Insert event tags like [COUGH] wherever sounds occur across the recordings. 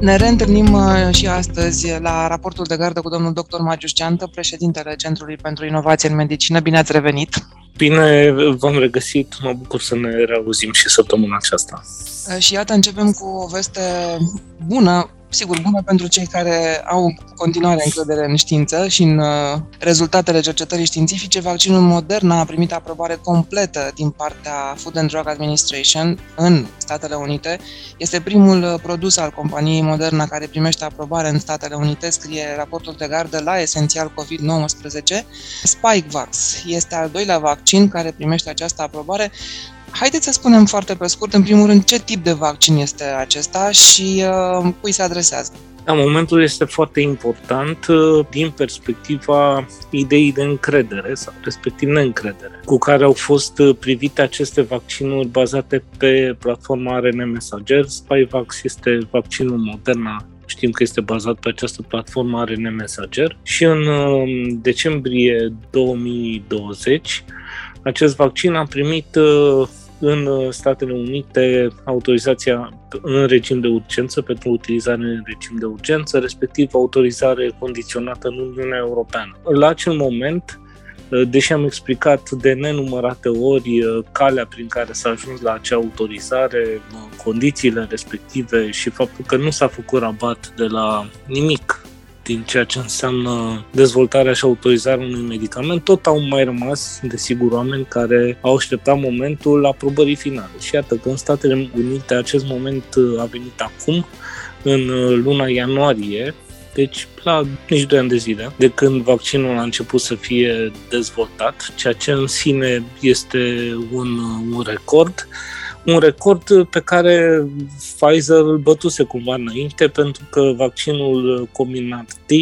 Ne reîntâlnim uh, și astăzi la raportul de gardă cu domnul dr. Magius Ceantă, președintele Centrului pentru Inovație în Medicină. Bine ați revenit! Bine v-am regăsit, mă bucur să ne reauzim și săptămâna aceasta. Uh, și iată, începem cu o veste bună sigur, bună pentru cei care au continuare încredere în știință și în uh, rezultatele cercetării științifice. Vaccinul Moderna a primit aprobare completă din partea Food and Drug Administration în Statele Unite. Este primul uh, produs al companiei Moderna care primește aprobare în Statele Unite, scrie raportul de gardă la esențial COVID-19. Spikevax este al doilea vaccin care primește această aprobare. Haideți să spunem foarte pe scurt, în primul rând, ce tip de vaccin este acesta și uh, cui se adresează. Da, momentul este foarte important uh, din perspectiva ideii de încredere sau respectiv neîncredere cu care au fost uh, privite aceste vaccinuri bazate pe platforma RNA Messenger. Spikevax este vaccinul Moderna știm că este bazat pe această platformă RNA Messenger și în uh, decembrie 2020 acest vaccin a primit în uh, Statele Unite autorizația în regim de urgență pentru utilizare în regim de urgență, respectiv autorizare condiționată în Uniunea Europeană. La acel moment, uh, deși am explicat de nenumărate ori uh, calea prin care s-a ajuns la acea autorizare, condițiile respective și faptul că nu s-a făcut rabat de la nimic din ceea ce înseamnă dezvoltarea și autorizarea unui medicament, tot au mai rămas, desigur, oameni care au așteptat momentul aprobării finale. Și iată că în Statele Unite acest moment a venit acum, în luna ianuarie, deci la nici 2 ani de zile, de când vaccinul a început să fie dezvoltat, ceea ce în sine este un, un record un record pe care Pfizer îl bătuse cumva înainte pentru că vaccinul combinat T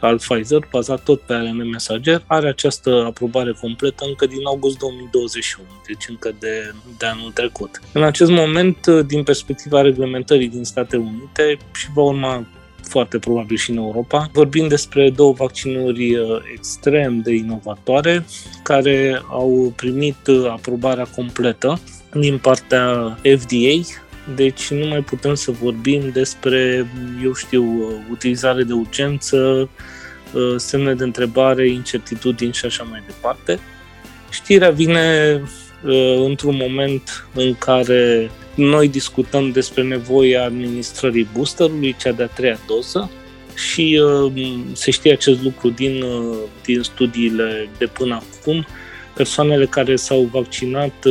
al Pfizer, bazat tot pe ARN mesager, are această aprobare completă încă din august 2021, deci încă de, de anul trecut. În acest moment, din perspectiva reglementării din Statele Unite și va urma foarte probabil și în Europa. Vorbim despre două vaccinuri uh, extrem de inovatoare care au primit uh, aprobarea completă din partea FDA, deci nu mai putem să vorbim despre, eu știu, utilizare de urgență, uh, semne de întrebare, incertitudini și așa mai departe. Știrea vine uh, într-un moment în care noi discutăm despre nevoia administrării boosterului, cea de-a treia doză, și uh, se știe acest lucru din, din studiile de până acum. Persoanele care s-au vaccinat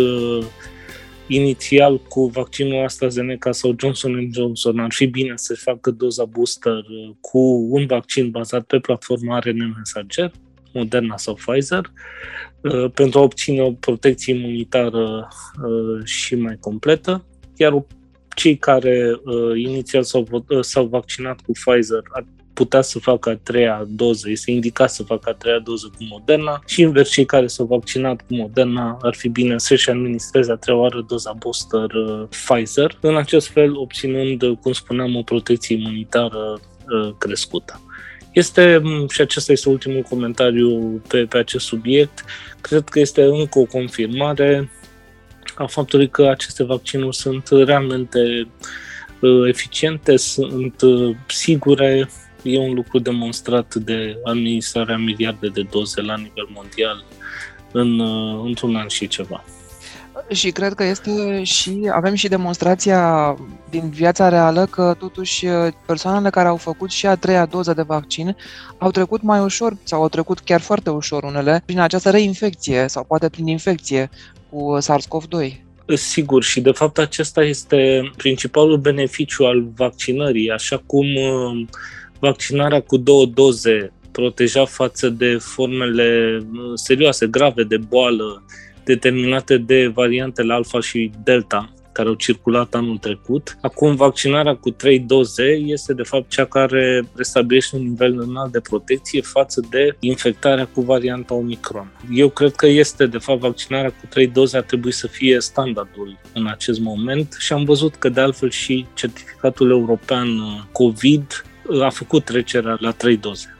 inițial cu vaccinul AstraZeneca sau Johnson Johnson ar fi bine să facă doza booster uh, cu un vaccin bazat pe platforma RNA Messenger, Moderna sau Pfizer, uh, pentru a obține o protecție imunitară uh, și mai completă, iar cei care inițial s-au, s-au vaccinat cu Pfizer ar putea să facă a treia doză, este indicat să facă a treia doză cu Moderna și invers cei care s-au vaccinat cu Moderna ar fi bine să-și administreze a treia oară doza booster uh, Pfizer, în acest fel obținând, uh, cum spuneam, o protecție imunitară uh, crescută. Este, mm, și acesta este ultimul comentariu pe, pe acest subiect, cred că este încă o confirmare a faptului că aceste vaccinuri sunt realmente eficiente, sunt sigure, e un lucru demonstrat de administrarea miliarde de doze la nivel mondial în, uh, într-un an și ceva. Și cred că este și, avem și demonstrația din viața reală că totuși persoanele care au făcut și a treia doză de vaccin au trecut mai ușor sau au trecut chiar foarte ușor unele prin această reinfecție sau poate prin infecție cu SARS-CoV-2. Sigur, și de fapt acesta este principalul beneficiu al vaccinării, așa cum uh, vaccinarea cu două doze proteja față de formele uh, serioase, grave de boală determinate de variantele alfa și delta care au circulat anul trecut. Acum, vaccinarea cu trei doze este, de fapt, cea care restabilește un nivel înalt de protecție față de infectarea cu varianta Omicron. Eu cred că este, de fapt, vaccinarea cu trei doze ar trebui să fie standardul în acest moment și am văzut că, de altfel, și certificatul european uh, COVID a făcut trecerea la trei doze.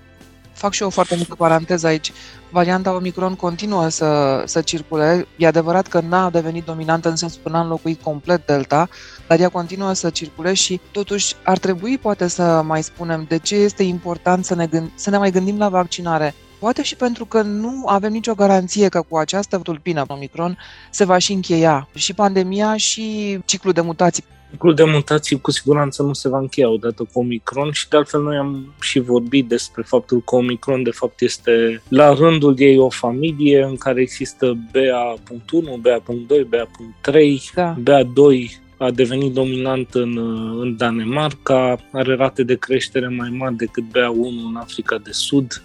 Fac și eu o foarte mică paranteză aici. varianta Omicron continuă să, să circule. E adevărat că n-a devenit dominantă în sensul că n-a înlocuit complet Delta, dar ea continuă să circule și totuși ar trebui poate să mai spunem de ce este important să ne, gând- să ne mai gândim la vaccinare. Poate și pentru că nu avem nicio garanție că cu această tulpină Omicron se va și încheia și pandemia și ciclul de mutații Ciclul de mutații cu siguranță nu se va încheia odată cu Omicron și de altfel noi am și vorbit despre faptul că Omicron de fapt este la rândul ei o familie în care există BA.1, BA.2, BA.3, da. BA2 a devenit dominant în, în Danemarca, are rate de creștere mai mari decât BA1 în Africa de Sud,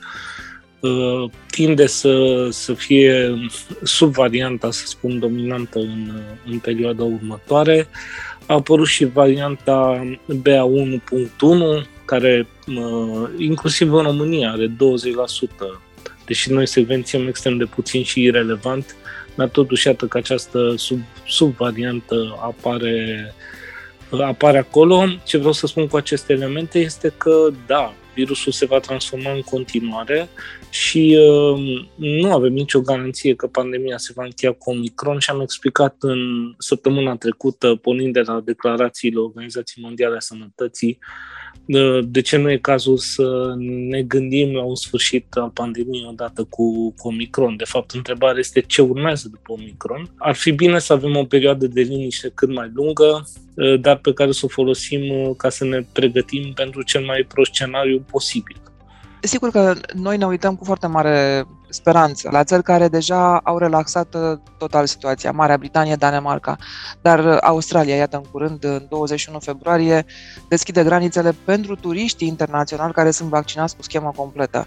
uh, tinde să, să fie subvarianta, să spun, dominantă în, în perioada următoare. A apărut și varianta BA1.1, care inclusiv în România are 20%, deși noi secvențiem extrem de puțin și irelevant, dar totuși iată că această sub, subvariantă apare, apare acolo. Ce vreau să spun cu aceste elemente este că, da, virusul se va transforma în continuare și uh, nu avem nicio garanție că pandemia se va încheia cu Omicron și am explicat în săptămâna trecută, pornind de la declarațiile Organizației Mondiale a Sănătății, uh, de ce nu e cazul să ne gândim la un sfârșit al pandemiei odată cu, cu Omicron. De fapt, întrebarea este ce urmează după Omicron. Ar fi bine să avem o perioadă de liniște cât mai lungă, uh, dar pe care să o folosim uh, ca să ne pregătim pentru cel mai prost scenariu posibil. Sigur că noi ne uităm cu foarte mare speranță la țări care deja au relaxat uh, total situația, Marea Britanie, Danemarca, dar uh, Australia, iată, în curând, în 21 februarie, deschide granițele pentru turiștii internaționali care sunt vaccinați cu schema completă.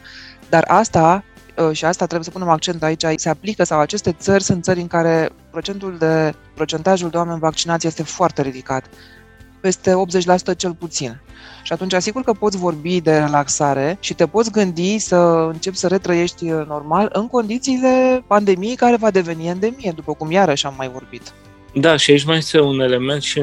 Dar asta uh, și asta trebuie să punem accent aici, se aplică sau aceste țări sunt țări în care procentul de, procentajul de oameni vaccinați este foarte ridicat peste 80% cel puțin. Și atunci, asigur că poți vorbi de relaxare și te poți gândi să începi să retrăiești normal în condițiile pandemiei care va deveni endemie, după cum iarăși am mai vorbit. Da, și aici mai este un element și,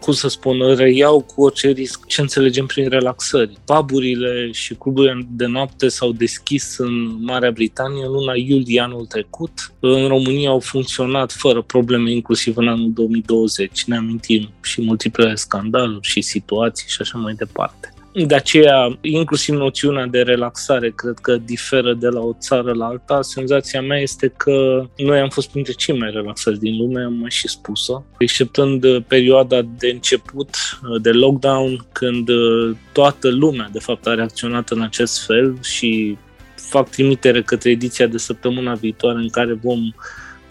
cum să spun, reiau cu orice risc ce înțelegem prin relaxări. Paburile și cluburile de noapte s-au deschis în Marea Britanie în luna iulie anul trecut. În România au funcționat fără probleme, inclusiv în anul 2020. Ne amintim și multiple scandaluri și situații și așa mai departe. De aceea, inclusiv noțiunea de relaxare, cred că diferă de la o țară la alta. Senzația mea este că noi am fost printre cei mai relaxați din lume, am mai și spus-o, exceptând perioada de început de lockdown, când toată lumea, de fapt, a reacționat în acest fel și fac trimitere către ediția de săptămâna viitoare în care vom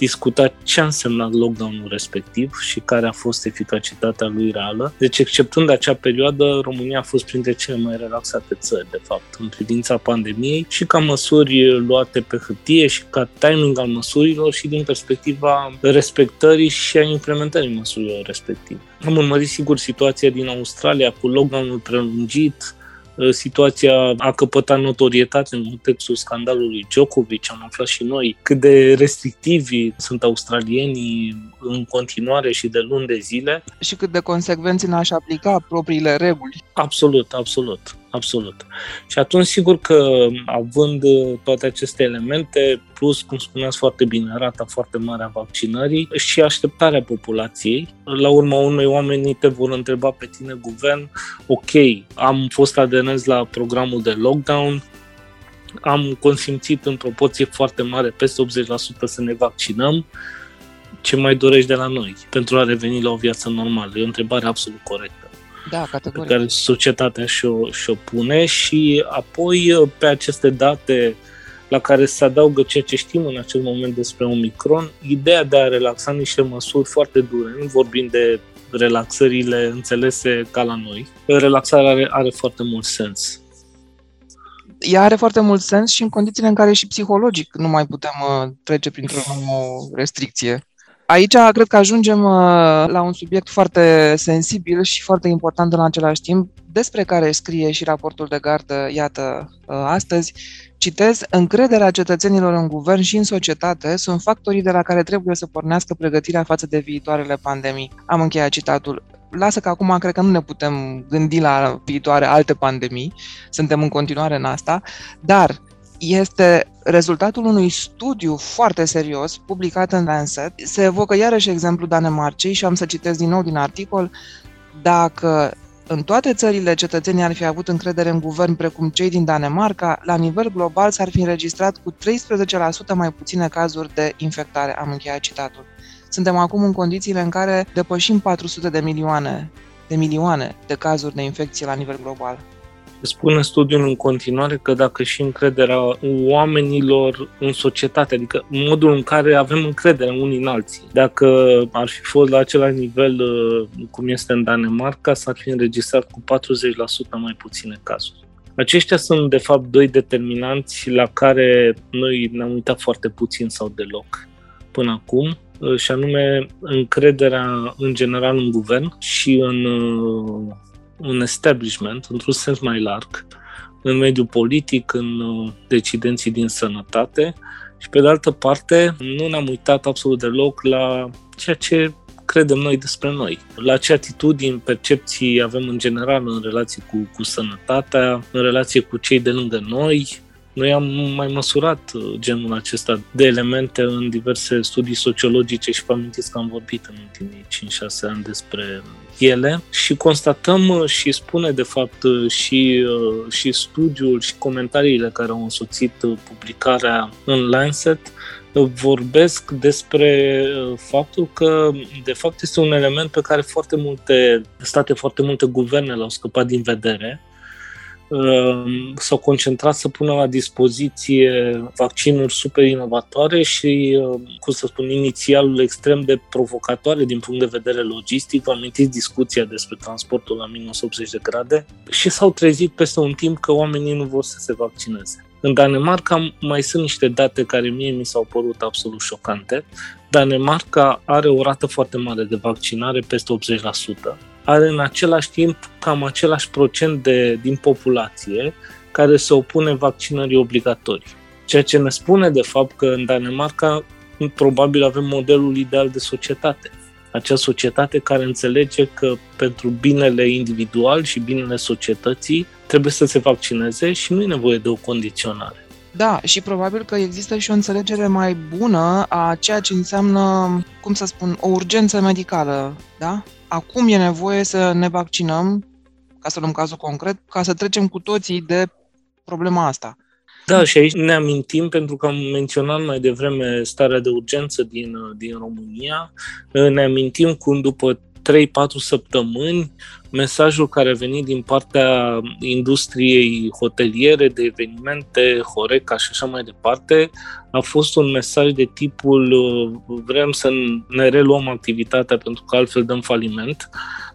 discuta ce a însemnat lockdown-ul respectiv și care a fost eficacitatea lui reală. Deci, exceptând acea perioadă, România a fost printre cele mai relaxate țări, de fapt, în privința pandemiei și ca măsuri luate pe hârtie și ca timing al măsurilor și din perspectiva respectării și a implementării măsurilor respective. Am urmărit, sigur, situația din Australia cu lockdown-ul prelungit, Uh, situația a căpătat notorietate în contextul scandalului Djokovic. Am aflat și noi cât de restrictivi sunt australienii în continuare și de luni de zile. Și cât de consecvenți n-aș aplica propriile reguli. Absolut, absolut absolut. Și atunci, sigur că având uh, toate aceste elemente, plus, cum spuneați foarte bine, rata foarte mare a vaccinării și așteptarea populației, la urma unui oamenii te vor întreba pe tine, guvern, ok, am fost aderenți la programul de lockdown, am consimțit în proporție foarte mare, peste 80% să ne vaccinăm, ce mai dorești de la noi pentru a reveni la o viață normală? E o întrebare absolut corectă da, categoric. pe care societatea și-o, și-o pune și apoi uh, pe aceste date la care se adaugă ceea ce știm în acest moment despre Omicron, ideea de a relaxa niște măsuri foarte dure, nu vorbim de relaxările înțelese ca la noi, relaxarea are, are foarte mult sens. Ea are foarte mult sens și în condițiile în care și psihologic nu mai putem uh, trece printr-o restricție. Aici cred că ajungem uh, la un subiect foarte sensibil și foarte important în același timp, despre care scrie și raportul de gardă, iată, uh, astăzi. Citez, încrederea cetățenilor în guvern și în societate sunt factorii de la care trebuie să pornească pregătirea față de viitoarele pandemii. Am încheiat citatul. Lasă că acum cred că nu ne putem gândi la viitoare alte pandemii, suntem în continuare în asta, dar este rezultatul unui studiu foarte serios publicat în Lancet se evocă iarăși exemplul Danemarcei și am să citesc din nou din articol dacă în toate țările cetățenii ar fi avut încredere în guvern precum cei din Danemarca, la nivel global s-ar fi înregistrat cu 13% mai puține cazuri de infectare. Am încheiat citatul. Suntem acum în condițiile în care depășim 400 de milioane de milioane de cazuri de infecție la nivel global. Spune studiul în continuare că dacă și încrederea oamenilor în societate, adică modul în care avem încredere unii în alții, dacă ar fi fost la același nivel uh, cum este în Danemarca, s-ar fi înregistrat cu 40% mai puține cazuri. Aceștia sunt, de fapt, doi determinanți la care noi ne-am uitat foarte puțin sau deloc până acum, uh, și anume încrederea în general în guvern și în uh, un establishment, într-un sens mai larg, în mediul politic, în uh, decidenții din sănătate. Și, pe de altă parte, nu ne-am uitat absolut deloc la ceea ce credem noi despre noi, la ce atitudini, percepții avem în general în relație cu, cu sănătatea, în relație cu cei de lângă noi, noi am mai măsurat uh, genul acesta de elemente în diverse studii sociologice și vă amintiți că am vorbit în ultimii 5-6 ani despre ele și constatăm uh, și spune de fapt uh, și, și studiul și comentariile care au însoțit publicarea în Lancet vorbesc despre faptul că, de fapt, este un element pe care foarte multe state, foarte multe guverne l-au scăpat din vedere. Ehm, s-au concentrat să pună la dispoziție vaccinuri super inovatoare și, ehm, cum să spun, inițialul extrem de provocatoare din punct de vedere logistic. Vă amintiți discuția despre transportul la minus 80 de grade și s-au trezit peste un timp că oamenii nu vor să se vaccineze. În Danemarca mai sunt niște date care mie mi s-au părut absolut șocante. Danemarca are o rată foarte mare de vaccinare, peste 80% are în același timp cam același procent de, din populație care se opune vaccinării obligatorii. Ceea ce ne spune de fapt că în Danemarca probabil avem modelul ideal de societate. Acea societate care înțelege că pentru binele individual și binele societății trebuie să se vaccineze și nu e nevoie de o condiționare. Da, și probabil că există și o înțelegere mai bună a ceea ce înseamnă, cum să spun, o urgență medicală, da? Acum e nevoie să ne vaccinăm, ca să luăm cazul concret, ca să trecem cu toții de problema asta. Da, și aici ne amintim, pentru că am menționat mai devreme starea de urgență din, din România, ne amintim cum după 3-4 săptămâni mesajul care a venit din partea industriei hoteliere, de evenimente, Horeca și așa mai departe, a fost un mesaj de tipul vrem să ne reluăm activitatea pentru că altfel dăm faliment.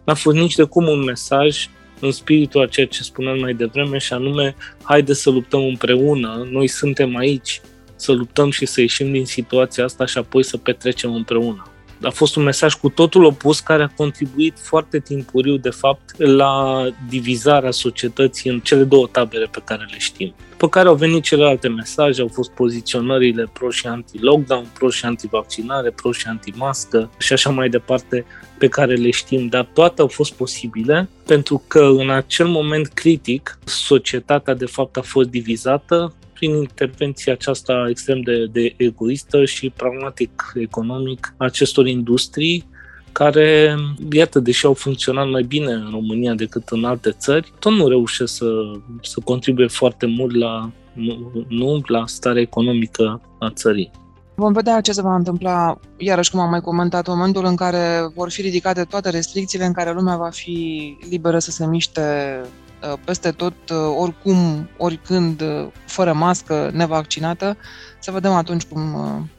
N-a fost nici de cum un mesaj în spiritul a ceea ce spuneam mai devreme și anume haide să luptăm împreună, noi suntem aici, să luptăm și să ieșim din situația asta și apoi să petrecem împreună a fost un mesaj cu totul opus care a contribuit foarte timpuriu, de fapt, la divizarea societății în cele două tabere pe care le știm. După care au venit celelalte mesaje, au fost poziționările pro și anti-lockdown, pro și anti-vaccinare, pro și anti-mască și așa mai departe pe care le știm, dar toate au fost posibile pentru că în acel moment critic societatea de fapt a fost divizată prin intervenția aceasta extrem de, de egoistă și pragmatic economic acestor industrii care, iată, deși au funcționat mai bine în România decât în alte țări, tot nu reușesc să, să contribuie foarte mult la, nu, nu la starea economică a țării. Vom vedea ce se va întâmpla, iarăși cum am mai comentat, în momentul în care vor fi ridicate toate restricțiile, în care lumea va fi liberă să se miște Uh, peste tot, uh, oricum, oricând, uh, fără mască, nevaccinată, să vedem atunci cum,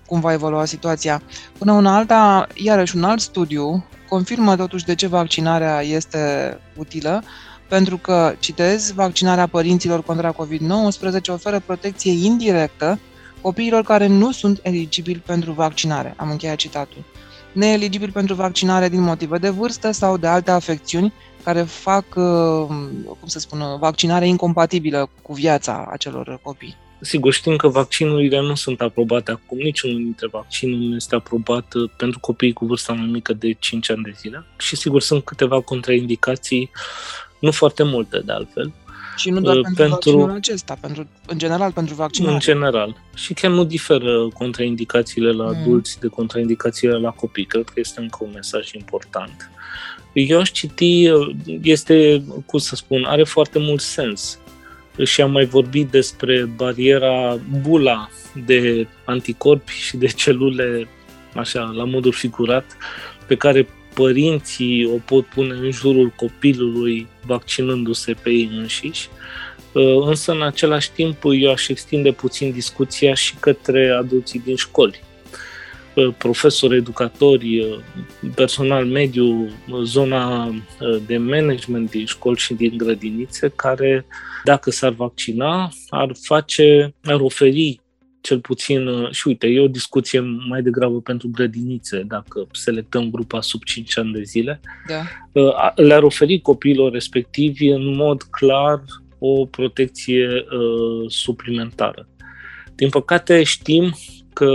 cum va evolua situația. Până una alta, iarăși un alt studiu confirmă totuși de ce vaccinarea este utilă, pentru că, citez, vaccinarea părinților contra COVID-19 oferă protecție indirectă copiilor care nu sunt eligibili pentru vaccinare. Am încheiat citatul. Neeligibili pentru vaccinare din motive de vârstă sau de alte afecțiuni care fac, uh, cum să spun, vaccinarea incompatibilă cu viața acelor copii. Sigur, știm că vaccinurile nu sunt aprobate acum, niciunul dintre vaccinuri nu este aprobat uh, pentru copiii cu vârsta mai mică de 5 ani de zile și sigur sunt câteva contraindicații, nu foarte multe de altfel. Și nu doar uh, pentru, pentru vaccinul acesta, pentru, în general pentru vaccinare. În general. Și chiar nu diferă contraindicațiile la mm. adulți de contraindicațiile la copii. Cred că este încă un mesaj important. Eu aș citi, este, cum să spun, are foarte mult sens. Și am mai vorbit despre bariera bula de anticorpi și de celule, așa, la modul figurat, pe care părinții o pot pune în jurul copilului vaccinându-se pe ei înșiși, uh, însă în același timp eu aș extinde puțin discuția și către adulții din școli. Uh, profesori, educatori, uh, personal mediu, zona de management din școli și din grădinițe, care, dacă s-ar vaccina, ar face, ar oferi cel puțin, uh, și uite, e o discuție mai degrabă pentru grădinițe, dacă selectăm grupa sub 5 ani de zile, da. Uh, le-ar oferi copiilor respectivi în mod clar o protecție uh, suplimentară. Din păcate știm că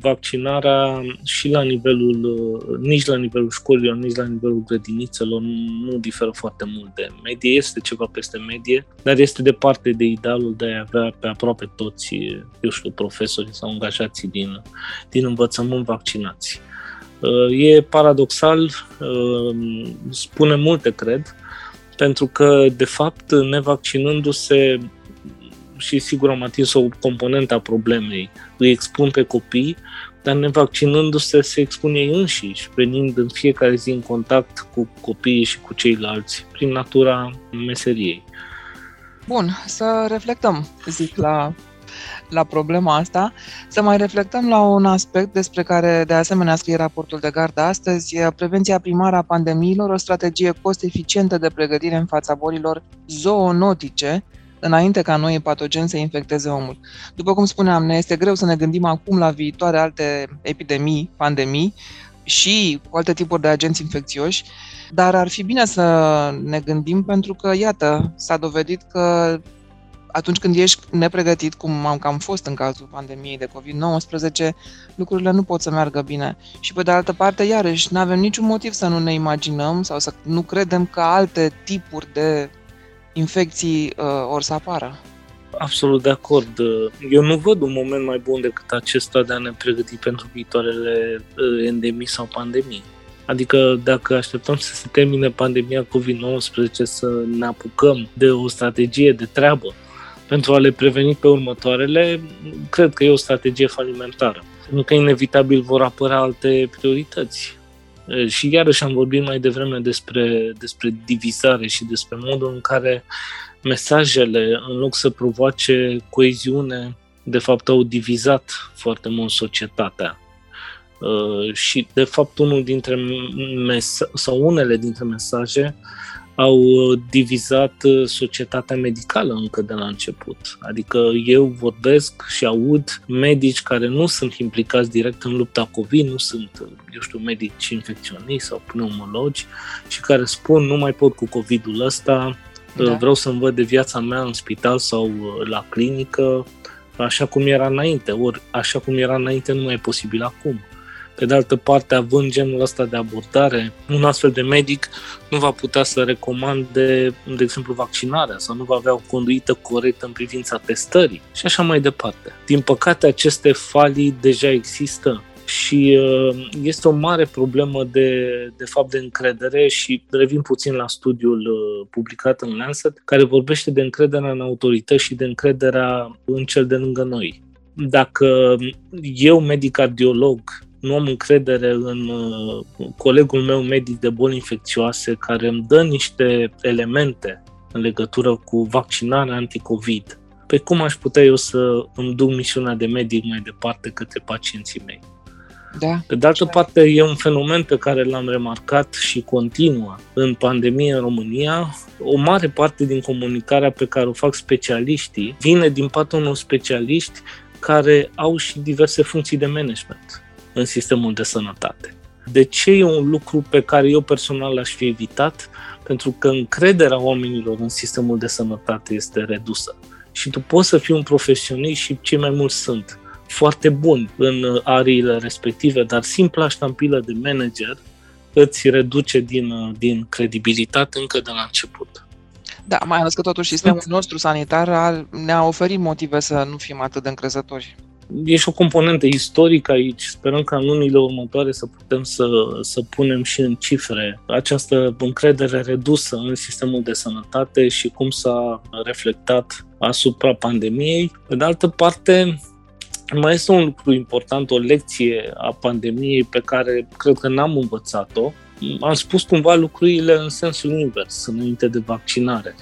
vaccinarea și la nivelul, nici la nivelul școlilor, nici la nivelul grădinițelor nu diferă foarte mult de medie, este ceva peste medie, dar este departe de idealul de a avea pe aproape toți, eu știu, profesorii sau angajații din, din învățământ vaccinați. E paradoxal, spune multe, cred, pentru că, de fapt, nevaccinându-se și sigur am atins o componentă a problemei. Îi expun pe copii, dar nevaccinându-se se expun ei înșiși, venind în fiecare zi în contact cu copiii și cu ceilalți, prin natura meseriei. Bun, să reflectăm, zic, la, la problema asta, să mai reflectăm la un aspect despre care de asemenea scrie raportul de gardă astăzi, prevenția primară a pandemiilor, o strategie cost-eficientă de pregătire în fața bolilor zoonotice, înainte ca noi patogeni să infecteze omul. După cum spuneam, ne este greu să ne gândim acum la viitoare alte epidemii, pandemii și cu alte tipuri de agenți infecțioși, dar ar fi bine să ne gândim pentru că, iată, s-a dovedit că atunci când ești nepregătit, cum am cam fost în cazul pandemiei de COVID-19, lucrurile nu pot să meargă bine. Și pe de altă parte, iarăși, nu avem niciun motiv să nu ne imaginăm sau să nu credem că alte tipuri de infecții uh, or să apară. Absolut de acord. Eu nu văd un moment mai bun decât acesta de a ne pregăti pentru viitoarele uh, endemii sau pandemii. Adică dacă așteptăm să se termine pandemia COVID-19 să ne apucăm de o strategie de treabă pentru a le preveni pe următoarele, cred că e o strategie falimentară. Pentru că inevitabil vor apărea alte priorități. Și iarăși am vorbit mai devreme despre, despre divizare și despre modul în care mesajele, în loc să provoace coeziune, de fapt au divizat foarte mult societatea. Și, de fapt, unul dintre mesa- sau unele dintre mesaje au uh, divizat uh, societatea medicală încă de la început. Adică eu vorbesc și aud medici care nu sunt implicați direct în lupta COVID, nu sunt, uh, eu știu, medici infecționiști sau pneumologi și care spun nu mai pot cu COVID-ul ăsta, da. vreau să-mi văd de viața mea în spital sau la clinică, așa cum era înainte, ori așa cum era înainte nu mai e posibil acum. Pe de altă parte, având genul ăsta de abordare, un astfel de medic nu va putea să recomande, de exemplu, vaccinarea sau nu va avea o conduită corectă în privința testării și așa mai departe. Din păcate, aceste falii deja există și uh, este o mare problemă de, de fapt de încredere și revin puțin la studiul uh, publicat în Lancet, care vorbește de încrederea în autorități și de încrederea în cel de lângă noi. Dacă eu, medic cardiolog, nu am încredere în uh, colegul meu medic de boli infecțioase care îmi dă niște elemente în legătură cu vaccinarea anticovid. Pe cum aș putea eu să îmi duc misiunea de medic mai departe către pacienții mei? Da. Pe de altă parte, e un fenomen pe care l-am remarcat și continuă în pandemie în România. O mare parte din comunicarea pe care o fac specialiștii vine din partea unor specialiști care au și diverse funcții de management în sistemul de sănătate. De ce e un lucru pe care eu personal l-aș fi evitat? Pentru că încrederea oamenilor în sistemul de sănătate este redusă. Și tu poți să fii un profesionist și cei mai mulți sunt foarte buni în ariile respective, dar simpla ștampilă de manager îți reduce din, din credibilitate încă de la început. Da, mai ales că totuși sistemul nostru sanitar ne-a oferit motive să nu fim atât de încrezători. E și o componentă istorică aici. Sperăm ca în lunile următoare să putem să, să punem și în cifre această încredere redusă în sistemul de sănătate și cum s-a reflectat asupra pandemiei. Pe de altă parte, mai este un lucru important, o lecție a pandemiei pe care cred că n-am învățat-o. Am spus cumva lucrurile în sensul invers, înainte de vaccinare,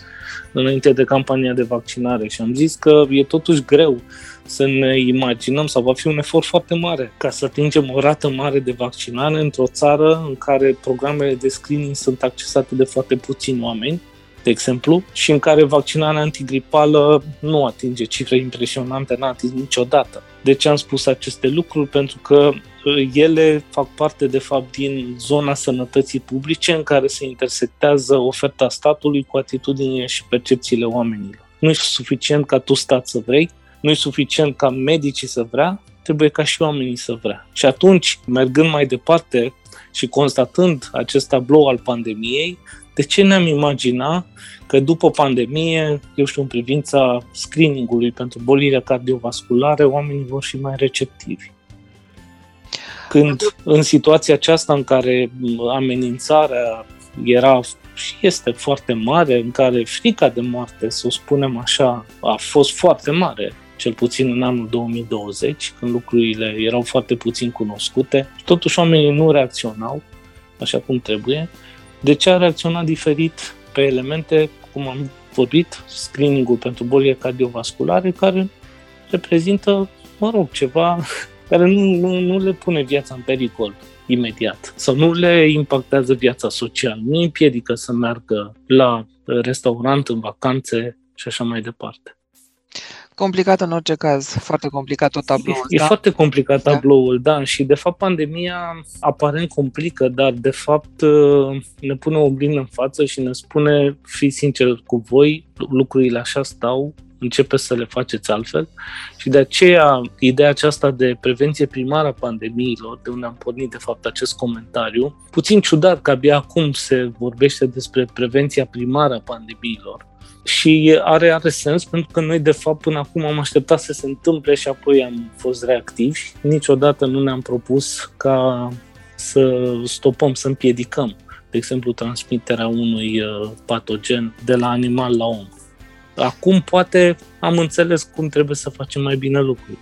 înainte de campania de vaccinare și am zis că e totuși greu să ne imaginăm sau va fi un efort foarte mare ca să atingem o rată mare de vaccinare într-o țară în care programele de screening sunt accesate de foarte puțini oameni de exemplu, și în care vaccinarea antigripală nu atinge cifre impresionante, n-a atins niciodată. De ce am spus aceste lucruri? Pentru că uh, ele fac parte, de fapt, din zona sănătății publice în care se intersectează oferta statului cu atitudinile și percepțiile oamenilor. Nu e suficient ca tu stat să vrei, nu e suficient ca medicii să vrea, trebuie ca și oamenii să vrea. Și atunci, mergând mai departe și constatând acest tablou al pandemiei, de ce ne-am imagina că după pandemie, eu știu, în privința screeningului pentru bolile cardiovasculare, oamenii vor fi mai receptivi? Când în situația aceasta în care amenințarea era și este foarte mare, în care frica de moarte, să o spunem așa, a fost foarte mare, cel puțin în anul 2020, când lucrurile erau foarte puțin cunoscute, totuși oamenii nu reacționau așa cum trebuie. De ce a reacționat diferit pe elemente, cum am vorbit, screening-ul pentru bolile cardiovasculare, care reprezintă, mă rog, ceva care nu, nu, nu le pune viața în pericol imediat sau nu le impactează viața socială, nu împiedică să meargă la restaurant, în vacanțe și așa mai departe. Complicat în orice caz, foarte complicat tot tabloul E, e foarte complicat da. tabloul, da, și de fapt pandemia aparent complică, dar de fapt uh, ne pune o oglindă în față și ne spune, fi sincer cu voi, lucrurile așa stau, începe să le faceți altfel și de aceea ideea aceasta de prevenție primară a pandemiilor, de unde am pornit de fapt acest comentariu, puțin ciudat că abia acum se vorbește despre prevenția primară a pandemiilor, și are, are sens pentru că noi de fapt până acum am așteptat să se întâmple și apoi am fost reactivi. Niciodată nu ne-am propus ca să stopăm, să împiedicăm, de exemplu, transmiterea unui uh, patogen de la animal la om. Acum poate am înțeles cum trebuie să facem mai bine lucrurile.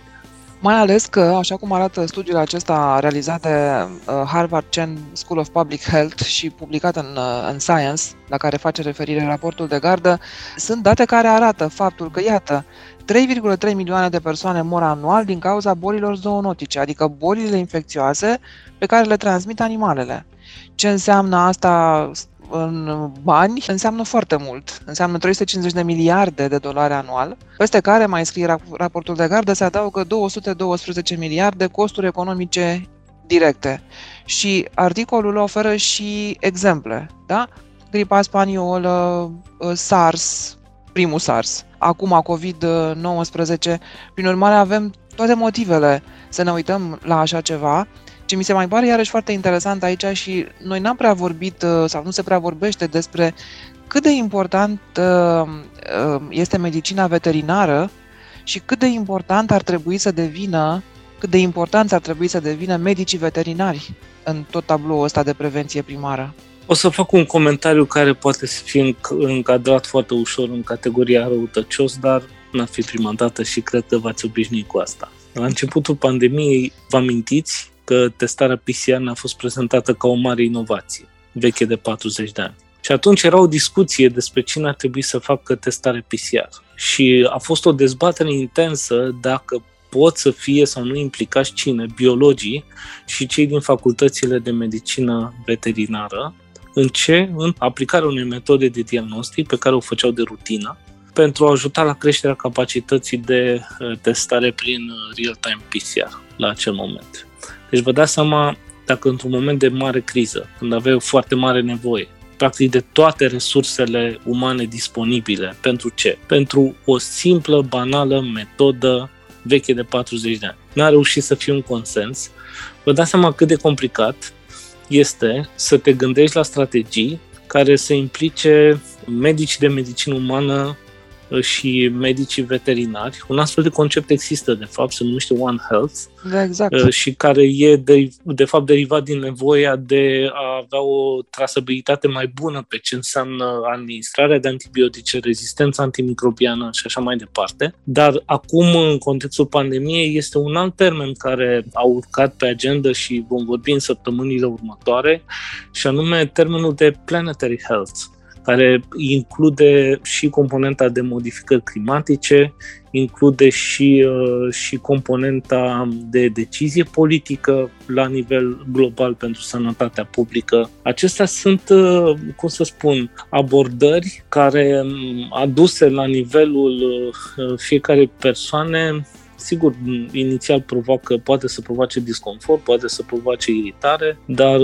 Mai ales că, așa cum arată studiul acesta realizat de uh, Harvard Chen School of Public Health și publicat în, uh, în Science, la care face referire raportul de gardă, sunt date care arată faptul că, iată, 3,3 milioane de persoane mor anual din cauza bolilor zoonotice, adică bolile infecțioase pe care le transmit animalele. Ce înseamnă asta în bani înseamnă foarte mult. Înseamnă 350 de miliarde de dolari anual, peste care, mai scrie raportul de gardă, se adaugă 212 miliarde costuri economice directe. Și articolul oferă și exemple, da? Gripa spaniolă, SARS, primul SARS, acum COVID-19. Prin urmare, avem toate motivele să ne uităm la așa ceva ce mi se mai pare iarăși foarte interesant aici și noi n-am prea vorbit uh, sau nu se prea vorbește despre cât de important uh, uh, este medicina veterinară și cât de important ar trebui să devină, cât de important ar trebui să devină medicii veterinari în tot tabloul ăsta de prevenție primară. O să fac un comentariu care poate să fie încadrat foarte ușor în categoria răutăcios, dar n-ar fi prima dată și cred că v-ați obișnuit cu asta. La începutul pandemiei, vă amintiți, că testarea PCR ne-a fost prezentată ca o mare inovație, veche de 40 de ani. Și atunci era o discuție despre cine ar trebui să facă testare PCR. Și a fost o dezbatere intensă dacă pot să fie sau nu implicați cine, biologii și cei din facultățile de medicină veterinară, în ce? În aplicarea unei metode de diagnostic pe care o făceau de rutină, pentru a ajuta la creșterea capacității de uh, testare prin uh, real-time PCR la acel moment. Deci vă dați seama dacă într-un moment de mare criză, când aveai o foarte mare nevoie, practic de toate resursele umane disponibile. Pentru ce? Pentru o simplă, banală metodă veche de 40 de ani. N-a reușit să fie un consens. Vă dați seama cât de complicat este să te gândești la strategii care să implice medicii de medicină umană și medicii veterinari. Un astfel de concept există, de fapt, se numește One Health da, exact. și care e, de, de fapt, derivat din nevoia de a avea o trasabilitate mai bună pe ce înseamnă administrarea de antibiotice, rezistența antimicrobiană și așa mai departe. Dar acum, în contextul pandemiei, este un alt termen care a urcat pe agenda și vom vorbi în săptămânile următoare, și anume termenul de planetary health care include și componenta de modificări climatice, include și, uh, și componenta de decizie politică la nivel global pentru sănătatea publică. Acestea sunt, uh, cum să spun, abordări care um, aduse la nivelul uh, fiecare persoane sigur, inițial provoacă, poate să provoace disconfort, poate să provoace iritare, dar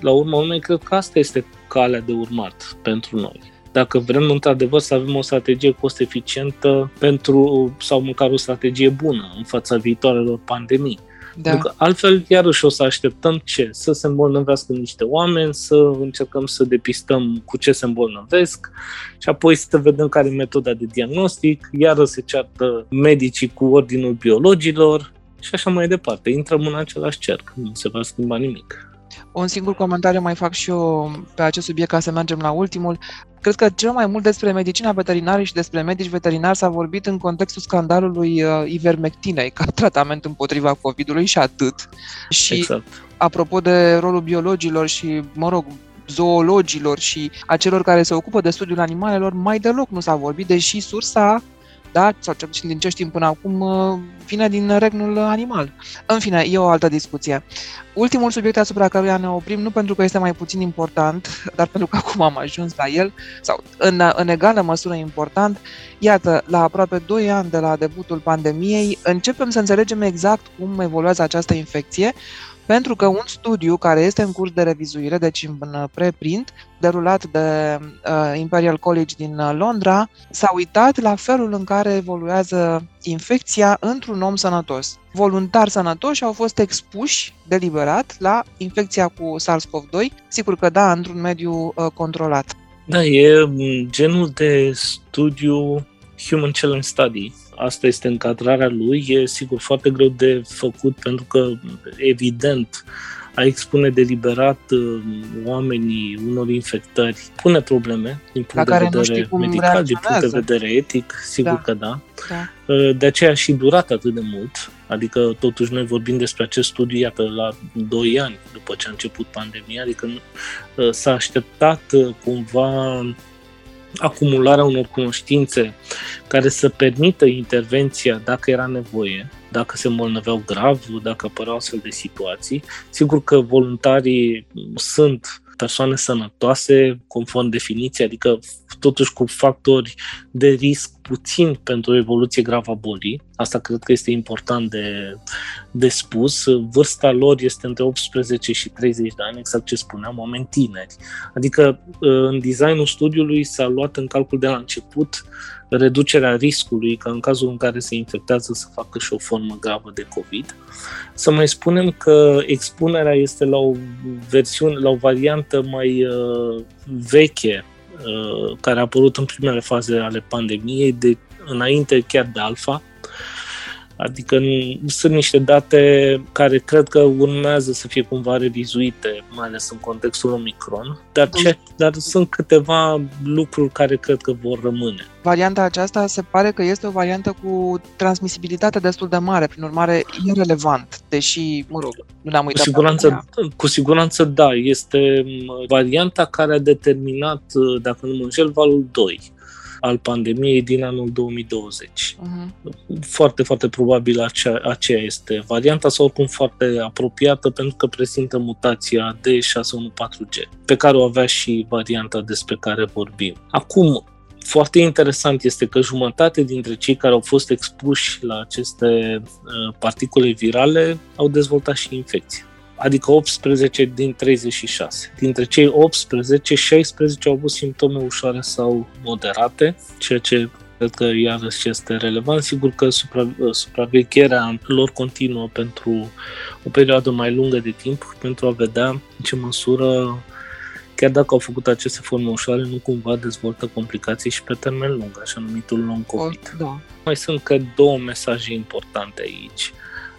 la urmă urmei cred că asta este calea de urmat pentru noi. Dacă vrem într-adevăr să avem o strategie cost-eficientă pentru, sau măcar o strategie bună în fața viitoarelor pandemii. Da. Pentru că altfel, iarăși o să așteptăm ce? Să se îmbolnăvească niște oameni, să încercăm să depistăm cu ce se îmbolnăvesc și apoi să vedem care e metoda de diagnostic, iară se ceartă medicii cu ordinul biologilor și așa mai departe. Intrăm în același cerc, nu se va schimba nimic. Un singur comentariu mai fac și eu pe acest subiect ca să mergem la ultimul. Cred că cel mai mult despre medicina veterinară și despre medici veterinari s-a vorbit în contextul scandalului uh, ivermectinei ca [LAUGHS] tratament împotriva COVID-ului și atât. Și exact. apropo de rolul biologilor și, mă rog, zoologilor și a celor care se ocupă de studiul animalelor, mai deloc nu s-a vorbit, deși sursa da? sau cel puțin din ce știm până acum, uh, vine din regnul animal. În fine, e o altă discuție. Ultimul subiect asupra căruia ne oprim, nu pentru că este mai puțin important, [LAUGHS] dar pentru că acum am ajuns la el, sau în, în egală măsură important, iată, la aproape 2 ani de la debutul pandemiei, începem să înțelegem exact cum evoluează această infecție, pentru că un studiu care este în curs de revizuire, deci în preprint, derulat de uh, Imperial College din uh, Londra, s-a uitat la felul în care evoluează infecția într-un om sănătos. Voluntari sănătoși au fost expuși deliberat la infecția cu SARS-CoV-2, sigur că da, într-un mediu uh, controlat. Da, e genul de studiu Human Challenge Study, asta este încadrarea lui, e sigur foarte greu de făcut pentru că, evident, a expune deliberat uh, oamenii unor infectări pune probleme din punct de vedere medical, din punct de vedere etic, sigur da. că da. da. Uh, de aceea și durat atât de mult, adică totuși noi vorbim despre acest studiu, iată, la 2 ani după ce a început pandemia, adică uh, s-a așteptat cumva acumularea unor cunoștințe care să permită intervenția dacă era nevoie, dacă se îmbolnăveau grav, dacă apăreau astfel de situații. Sigur că voluntarii sunt persoane sănătoase, conform definiției, adică totuși cu factori de risc puțin pentru o evoluție gravă a bolii. Asta cred că este important de, de spus. Vârsta lor este între 18 și 30 de ani, exact ce spuneam, oameni tineri. Adică în designul studiului s-a luat în calcul de la început reducerea riscului ca în cazul în care se infectează să facă și o formă gravă de COVID. Să mai spunem că expunerea este la o versiune, la o variantă mai uh, veche uh, care a apărut în primele faze ale pandemiei, de înainte chiar de alfa, Adică sunt niște date care cred că urmează să fie cumva revizuite, mai ales în contextul Omicron, dar, ce, dar sunt câteva lucruri care cred că vor rămâne. Varianta aceasta se pare că este o variantă cu transmisibilitate destul de mare, prin urmare e relevant, deși, mă rog, nu ne-am uitat. Cu siguranță, cu siguranță da, este varianta care a determinat, dacă nu mă înșel, valul 2 al pandemiei din anul 2020. Uh-huh. Mhm. Foarte, foarte probabil acea, aceea este varianta sau oricum foarte apropiată pentru că prezintă mutația D614G, pe care o avea și varianta despre care vorbim. Acum, foarte interesant este că jumătate dintre cei care au fost expuși la aceste uh, particule virale au dezvoltat și infecție adică 18 din 36. Dintre cei 18, 16 au avut simptome ușoare sau moderate, ceea ce cred că iarăși este relevant. Sigur că supra, supravegherea lor continuă pentru o perioadă mai lungă de timp pentru a vedea în ce măsură chiar dacă au făcut aceste forme ușoare, nu cumva dezvoltă complicații și pe termen lung, așa numitul long COVID. Da. Mai sunt că două mesaje importante aici.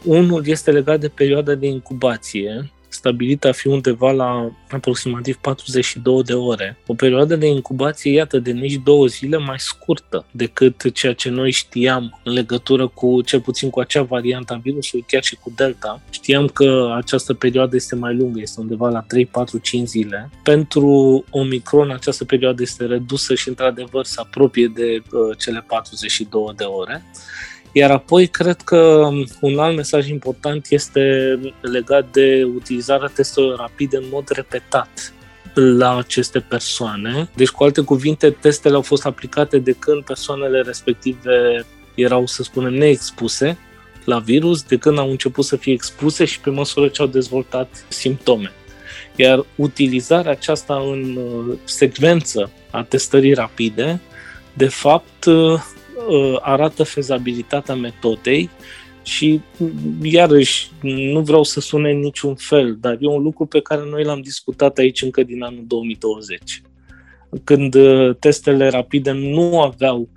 Unul este legat de perioada de incubație, stabilită a fi undeva la aproximativ 42 de ore. O perioadă de incubație, iată, de nici două zile mai scurtă decât ceea ce noi știam în legătură cu, cel puțin cu acea variantă a virusului, chiar și cu Delta. Știam că această perioadă este mai lungă, este undeva la 3, 4, 5 zile. Pentru Omicron această perioadă este redusă și într-adevăr se apropie de uh, cele 42 de ore. Iar apoi cred că un alt mesaj important este legat de utilizarea testelor rapide în mod repetat la aceste persoane. Deci, cu alte cuvinte, testele au fost aplicate de când persoanele respective erau, să spunem, neexpuse la virus, de când au început să fie expuse și pe măsură ce au dezvoltat simptome. Iar utilizarea aceasta în uh, secvență a testării rapide, de fapt, uh, Uh, arată fezabilitatea metodei și, iarăși, nu vreau să sune în niciun fel, dar e un lucru pe care noi l-am discutat aici încă din anul 2020. Când uh, testele rapide nu aveau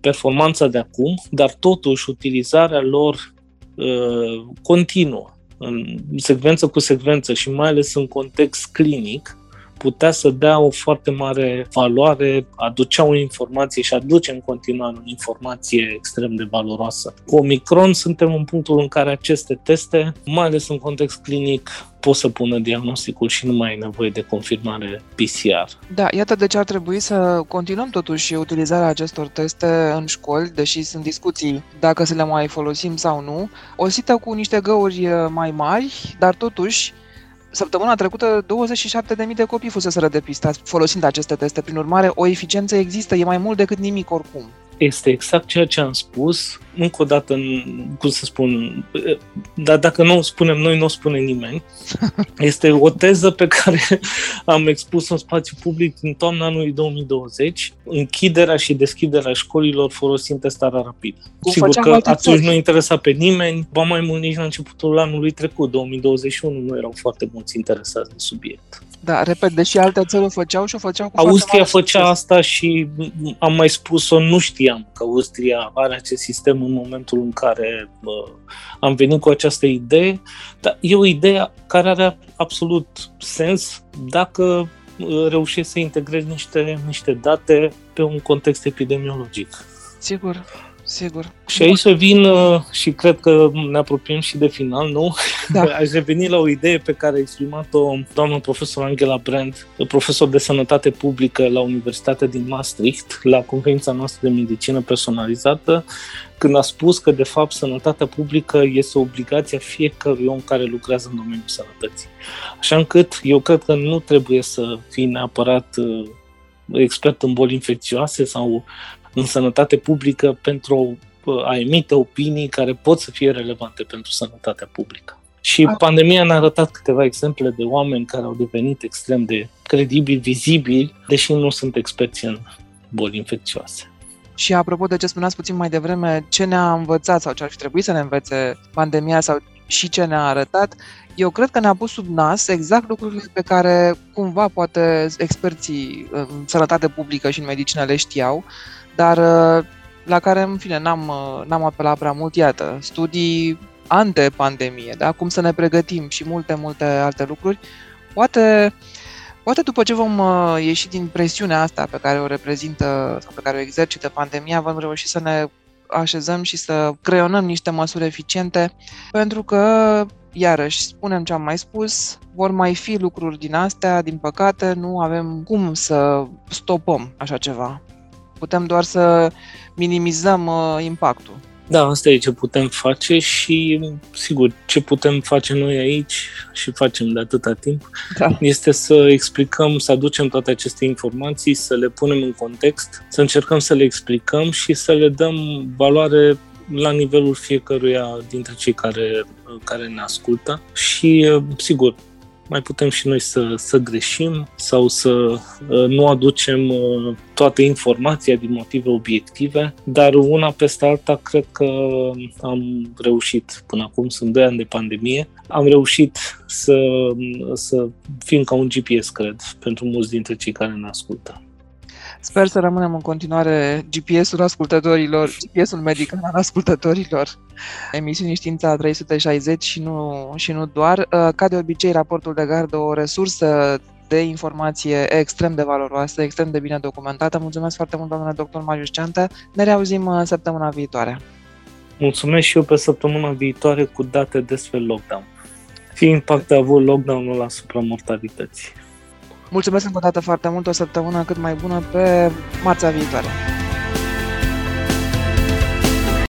performanța de acum, dar totuși utilizarea lor uh, continuă, în secvență cu secvență și mai ales în context clinic, putea să dea o foarte mare valoare, aducea o informație și aduce în continuare o informație extrem de valoroasă. Cu Omicron suntem în punctul în care aceste teste, mai ales în context clinic, pot să pună diagnosticul și nu mai ai nevoie de confirmare PCR. Da, iată de ce ar trebui să continuăm totuși utilizarea acestor teste în școli, deși sunt discuții dacă să le mai folosim sau nu. O sită cu niște găuri mai mari, dar totuși Săptămâna trecută 27.000 de copii fuseseră depistați folosind aceste teste. Prin urmare, o eficiență există, e mai mult decât nimic oricum. Este exact ceea ce am spus. Încă o dată, cum să spun, dar dacă nu o spunem noi, nu o spune nimeni. [LAUGHS] Este o teză pe care am expus în spațiu public în toamna anului 2020, închiderea și deschiderea școlilor folosind testarea rapidă. Cum Sigur că atunci nu interesa pe nimeni, ba mai mult nici la începutul anului trecut, 2021, nu erau foarte mulți interesați de subiect. Da, repet, deși alte țări o făceau și o făceau cu Austria făcea succes. asta și am mai spus-o, nu știam că Austria are acest sistem în momentul în care bă, am venit cu această idee, dar e o idee care are absolut sens dacă reușești să integrezi niște, niște date pe un context epidemiologic. Sigur. Sigur. Și aici vin uh, și cred că ne apropiem și de final, nu? Da. [LAUGHS] Aș reveni la o idee pe care a exprimat-o doamna profesor Angela Brandt, profesor de sănătate publică la Universitatea din Maastricht, la conferința noastră de medicină personalizată, când a spus că, de fapt, sănătatea publică este o obligație a fiecărui om care lucrează în domeniul sănătății. Așa încât eu cred că nu trebuie să fii neapărat uh, expert în boli infecțioase sau în sănătate publică pentru a emite opinii care pot să fie relevante pentru sănătatea publică. Și pandemia ne-a arătat câteva exemple de oameni care au devenit extrem de credibili, vizibili, deși nu sunt experți în boli infecțioase. Și apropo de ce spuneați puțin mai devreme, ce ne-a învățat sau ce ar fi trebuit să ne învețe pandemia sau și ce ne-a arătat, eu cred că ne-a pus sub nas exact lucrurile pe care cumva poate experții în sănătate publică și în medicină le știau, dar uh, la care, în fine, n-am, uh, n-am apelat prea mult. Iată, studii ante-pandemie, da? cum să ne pregătim și multe, multe alte lucruri. Poate, poate după ce vom uh, ieși din presiunea asta pe care o reprezintă sau pe care o exercită pandemia, vom reuși să ne așezăm și să creionăm niște măsuri eficiente, pentru că, iarăși, spunem ce am mai spus, vor mai fi lucruri din astea, din păcate, nu avem cum să stopăm așa ceva putem doar să minimizăm uh, impactul. Da, asta e ce putem face și, sigur, ce putem face noi aici și facem de atâta timp da. este să explicăm, să aducem toate aceste informații, să le punem în context, să încercăm să le explicăm și să le dăm valoare la nivelul fiecăruia dintre cei care, care ne ascultă și, sigur, mai putem și noi să, să greșim sau să uh, nu aducem uh, toată informația din motive obiective, dar una peste alta cred că am reușit până acum, sunt 2 ani de pandemie, am reușit să, să fim ca un GPS, cred, pentru mulți dintre cei care ne ascultă. Sper să rămânem în continuare GPS-ul ascultătorilor, GPS-ul medical al ascultătorilor emisiunii Știința 360 și nu, și nu doar. Uh, ca de obicei, raportul de gardă o resursă de informație extrem de valoroasă, extrem de bine documentată. Mulțumesc foarte mult, domnule doctor Marius Ceantă. Ne reauzim uh, săptămâna viitoare. Mulțumesc și eu pe săptămâna viitoare cu date despre lockdown. Ce impact a avut lockdown-ul asupra mortalității? Mulțumesc încă o dată foarte mult, o săptămână cât mai bună pe marțea viitoare.